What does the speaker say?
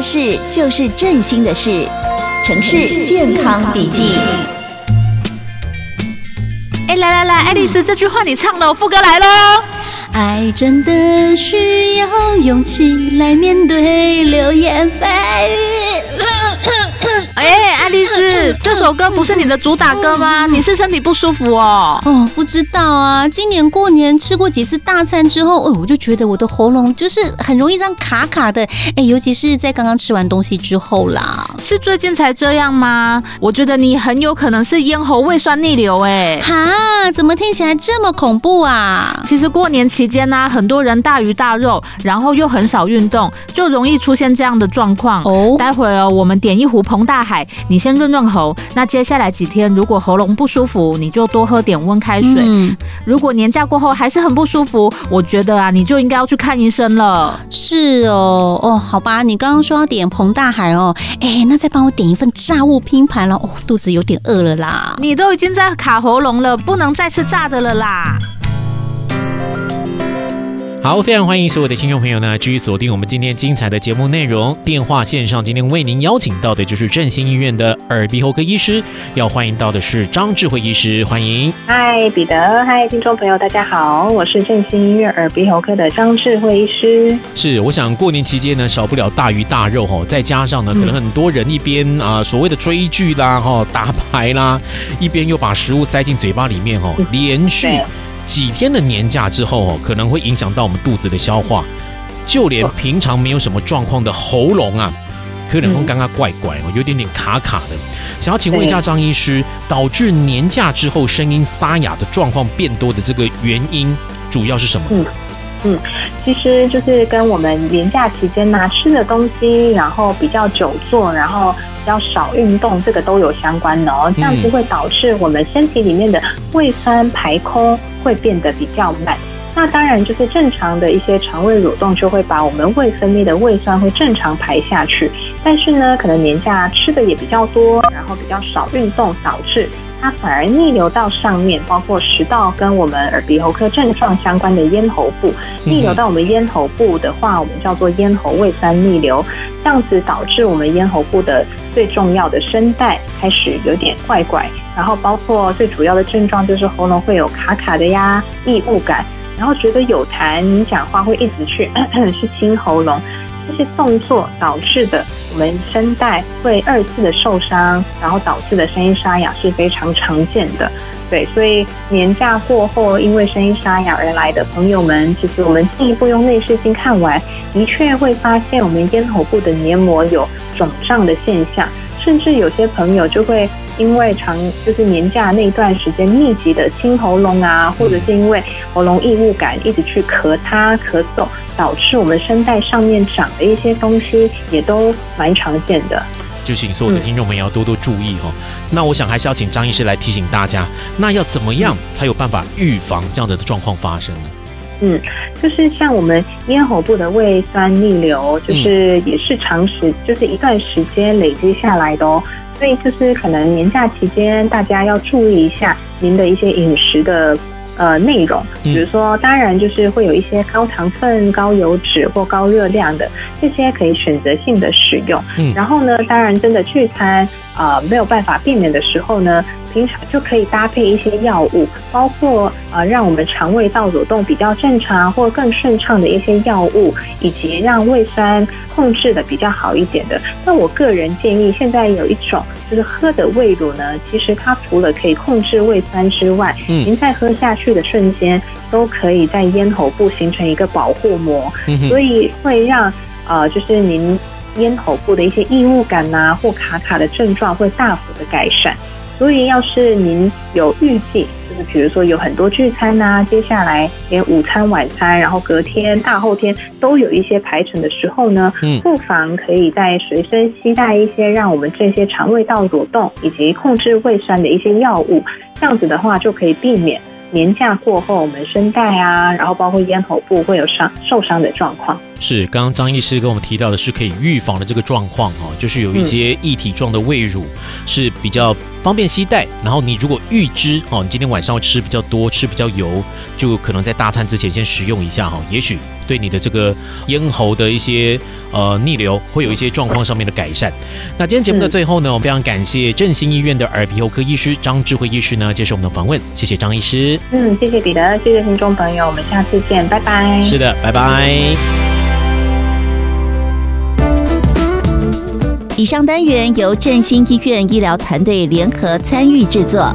的事就是振兴的事，城市健康笔记。哎，来来来，爱丽丝，这句话你唱了，副歌来喽。爱真的需要勇气来面对流言蜚语。哎，爱丽丝，这首歌不是你的主打歌吗？你是身体不舒服哦？哦，不知道啊。今年过年吃过几次大餐之后，哦，我就觉得我的喉咙就是很容易这样卡卡的。哎，尤其是在刚刚吃完东西之后啦。是最近才这样吗？我觉得你很有可能是咽喉胃酸逆流。哎，哈，怎么听起来这么恐怖啊？其实过年期间呢、啊，很多人大鱼大肉，然后又很少运动，就容易出现这样的状况。哦，待会儿哦，我们点一壶膨大海。你先润润喉，那接下来几天如果喉咙不舒服，你就多喝点温开水。嗯。如果年假过后还是很不舒服，我觉得啊，你就应该要去看医生了。是哦，哦，好吧，你刚刚说要点彭大海哦，哎，那再帮我点一份炸物拼盘了。哦，肚子有点饿了啦。你都已经在卡喉咙了，不能再吃炸的了啦。好，非常欢迎所有的听众朋友呢，继续锁定我们今天精彩的节目内容。电话线上今天为您邀请到的就是振兴医院的耳鼻喉科医师，要欢迎到的是张智慧医师，欢迎。嗨，彼得，嗨，听众朋友，大家好，我是振兴医院耳鼻喉科的张智慧医师。是，我想过年期间呢，少不了大鱼大肉哈，再加上呢，可能很多人一边啊、呃、所谓的追剧啦哈打牌啦，一边又把食物塞进嘴巴里面哈，连续。几天的年假之后哦，可能会影响到我们肚子的消化，就连平常没有什么状况的喉咙啊，可能会刚刚怪怪哦，有点点卡卡的。想要请问一下张医师，导致年假之后声音沙哑的状况变多的这个原因，主要是什么？嗯嗯，其实就是跟我们年假期间拿吃的东西，然后比较久坐，然后比较少运动，这个都有相关的哦。这样子会导致我们身体里面的胃酸排空会变得比较慢。那当然就是正常的一些肠胃蠕动就会把我们胃分泌的胃酸会正常排下去。但是呢，可能年假吃的也比较多，然后比较少运动，导致。它反而逆流到上面，包括食道跟我们耳鼻喉科症状相关的咽喉部，逆流到我们咽喉部的话，我们叫做咽喉胃酸逆流，这样子导致我们咽喉部的最重要的声带开始有点怪怪，然后包括最主要的症状就是喉咙会有卡卡的呀、异物感，然后觉得有痰，你讲话会一直去咳咳是清喉咙。这些动作导致的，我们声带会二次的受伤，然后导致的声音沙哑是非常常见的。对，所以年假过后，因为声音沙哑而来的朋友们，其实我们进一步用内视镜看完，的确会发现我们咽喉部的黏膜有肿胀的现象，甚至有些朋友就会。因为长就是年假那一段时间密集的清喉咙啊，或者是因为喉咙异物感一直去咳他咳嗽，导致我们声带上面长的一些东西也都蛮常见的。就请所有的听众们要多多注意哈。那我想还是要请张医师来提醒大家，那要怎么样才有办法预防这样的状况发生呢？嗯，就是像我们咽喉部的胃酸逆流，就是也是长时，就是一段时间累积下来的哦。所以就是可能年假期间，大家要注意一下您的一些饮食的呃内容，比如说，当然就是会有一些高糖分、高油脂或高热量的这些可以选择性的使用。嗯，然后呢，当然真的聚餐啊，呃，没有办法避免的时候呢。平常就可以搭配一些药物，包括呃让我们肠胃道蠕动比较正常或更顺畅的一些药物，以及让胃酸控制的比较好一点的。那我个人建议，现在有一种就是喝的胃乳呢，其实它除了可以控制胃酸之外，嗯，您在喝下去的瞬间，都可以在咽喉部形成一个保护膜，所以会让呃就是您咽喉部的一些异物感呐、啊、或卡卡的症状会大幅的改善。所以，要是您有预计，就是比如说有很多聚餐呐、啊，接下来连午餐、晚餐，然后隔天、大后天都有一些排程的时候呢，嗯，不妨可以在随身携带一些让我们这些肠胃道蠕动以及控制胃酸的一些药物，这样子的话就可以避免。年假过后，我们声带啊，然后包括咽喉部会有伤受伤的状况。是，刚刚张医师跟我们提到的是可以预防的这个状况哦，就是有一些液体状的胃乳是比较方便携带。然后你如果预知哦，你今天晚上会吃比较多，吃比较油，就可能在大餐之前先食用一下哈，也许对你的这个咽喉的一些呃逆流，会有一些状况上面的改善。那今天节目的最后呢，我们非常感谢振兴医院的耳鼻喉科医师张智慧医师呢接受我们的访问，谢谢张医师。嗯，谢谢彼得，谢谢听众朋友，我们下次见，拜拜。是的，拜拜。以上单元由振兴医院医疗团队联合参与制作。